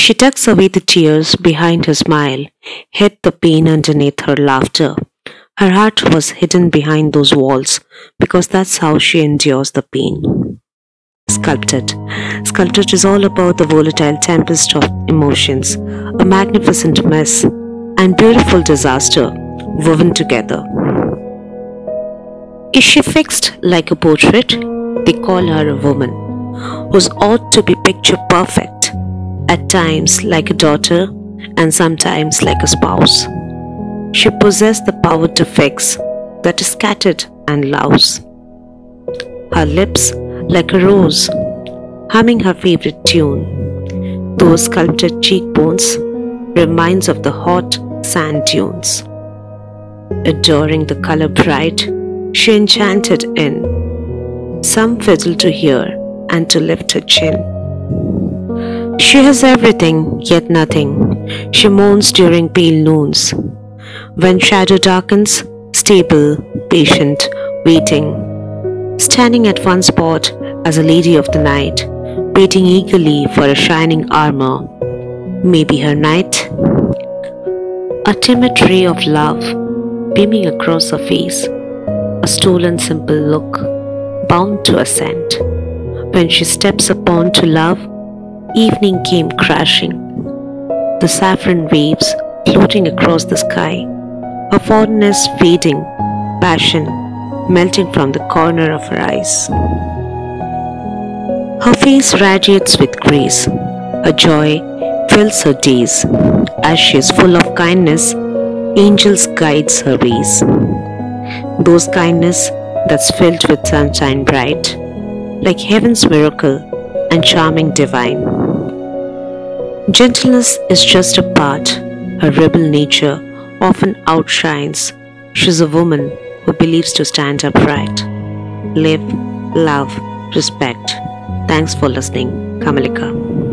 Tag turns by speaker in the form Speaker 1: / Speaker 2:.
Speaker 1: She tucks away the tears behind her smile, hid the pain underneath her laughter. Her heart was hidden behind those walls because that's how she endures the pain. Sculpted. Sculpted is all about the volatile tempest of emotions, a magnificent mess, and beautiful disaster woven together. Is she fixed like a portrait? They call her a woman who's ought to be picture perfect, at times like a daughter, and sometimes like a spouse. She possessed the power to fix that is scattered and louse. Her lips like a rose, humming her favorite tune. Those sculpted cheekbones reminds of the hot sand dunes. Adoring the color bright, she enchanted in. Some fiddle to hear and to lift her chin. She has everything, yet nothing. She moans during pale noons. When shadow darkens, stable, patient, waiting. Standing at one spot as a lady of the night, waiting eagerly for a shining armor. Maybe her knight? A timid ray of love beaming across her face, a stolen simple look, bound to assent. When she steps upon to love, evening came crashing. The saffron waves floating across the sky, her fondness fading, passion melting from the corner of her eyes. Her face radiates with grace, her joy fills her days. As she is full of kindness, angels guides her ways. Those kindness that's filled with sunshine bright, like heaven's miracle and charming divine. Gentleness is just a part, her rebel nature often outshines. She's a woman who believes to stand upright. Live, love, respect. Thanks for listening, Kamalika.